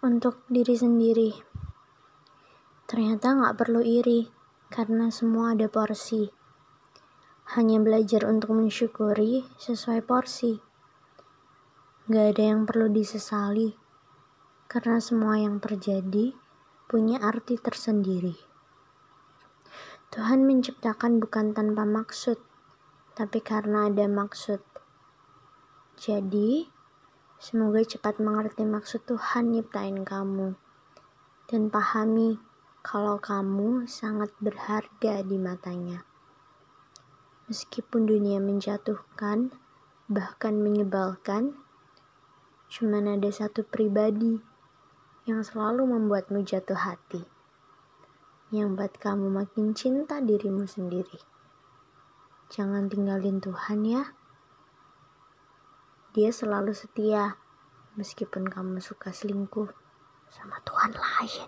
untuk diri sendiri. Ternyata nggak perlu iri, karena semua ada porsi. Hanya belajar untuk mensyukuri sesuai porsi. Nggak ada yang perlu disesali, karena semua yang terjadi punya arti tersendiri. Tuhan menciptakan bukan tanpa maksud, tapi karena ada maksud. Jadi, Semoga cepat mengerti maksud Tuhan nyiptain kamu dan pahami kalau kamu sangat berharga di matanya. Meskipun dunia menjatuhkan, bahkan menyebalkan, cuman ada satu pribadi yang selalu membuatmu jatuh hati, yang buat kamu makin cinta dirimu sendiri. Jangan tinggalin Tuhan ya. Dia selalu setia, meskipun kamu suka selingkuh sama Tuhan lain.